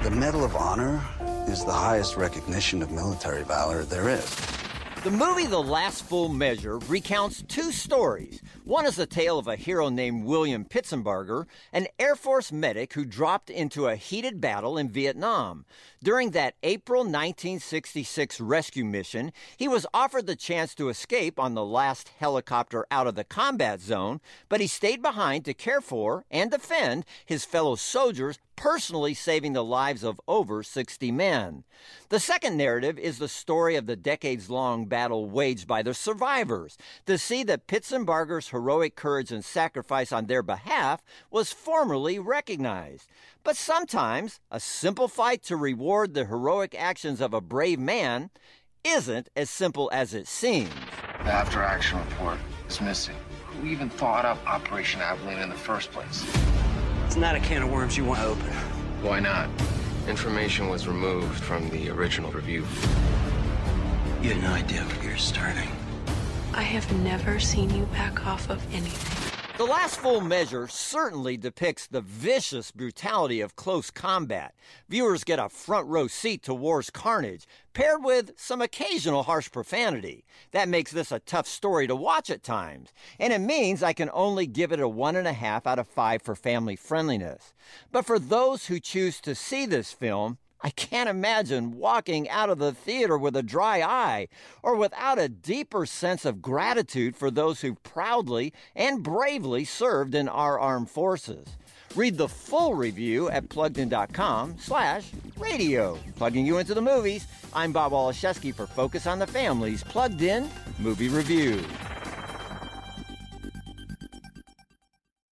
The Medal of Honor is the highest recognition of military valor there is. The movie The Last Full Measure recounts two stories. One is the tale of a hero named William Pitsenbarger, an Air Force medic who dropped into a heated battle in Vietnam. During that April 1966 rescue mission, he was offered the chance to escape on the last helicopter out of the combat zone, but he stayed behind to care for and defend his fellow soldiers personally saving the lives of over 60 men. The second narrative is the story of the decades long battle waged by the survivors. To see that Pitsenbarger's heroic courage and sacrifice on their behalf was formally recognized. But sometimes a simple fight to reward the heroic actions of a brave man isn't as simple as it seems. The after action report is missing. Who even thought up Operation Abilene in the first place? It's not a can of worms you want to open. Why not? Information was removed from the original review. You had no idea where you're starting. I have never seen you back off of anything. The last full measure certainly depicts the vicious brutality of close combat. Viewers get a front row seat to war's carnage, paired with some occasional harsh profanity. That makes this a tough story to watch at times, and it means I can only give it a one and a half out of five for family friendliness. But for those who choose to see this film, I can't imagine walking out of the theater with a dry eye or without a deeper sense of gratitude for those who proudly and bravely served in our armed forces. Read the full review at pluggedin.com slash radio. Plugging you into the movies, I'm Bob Waliszewski for Focus on the Family's Plugged In Movie Review.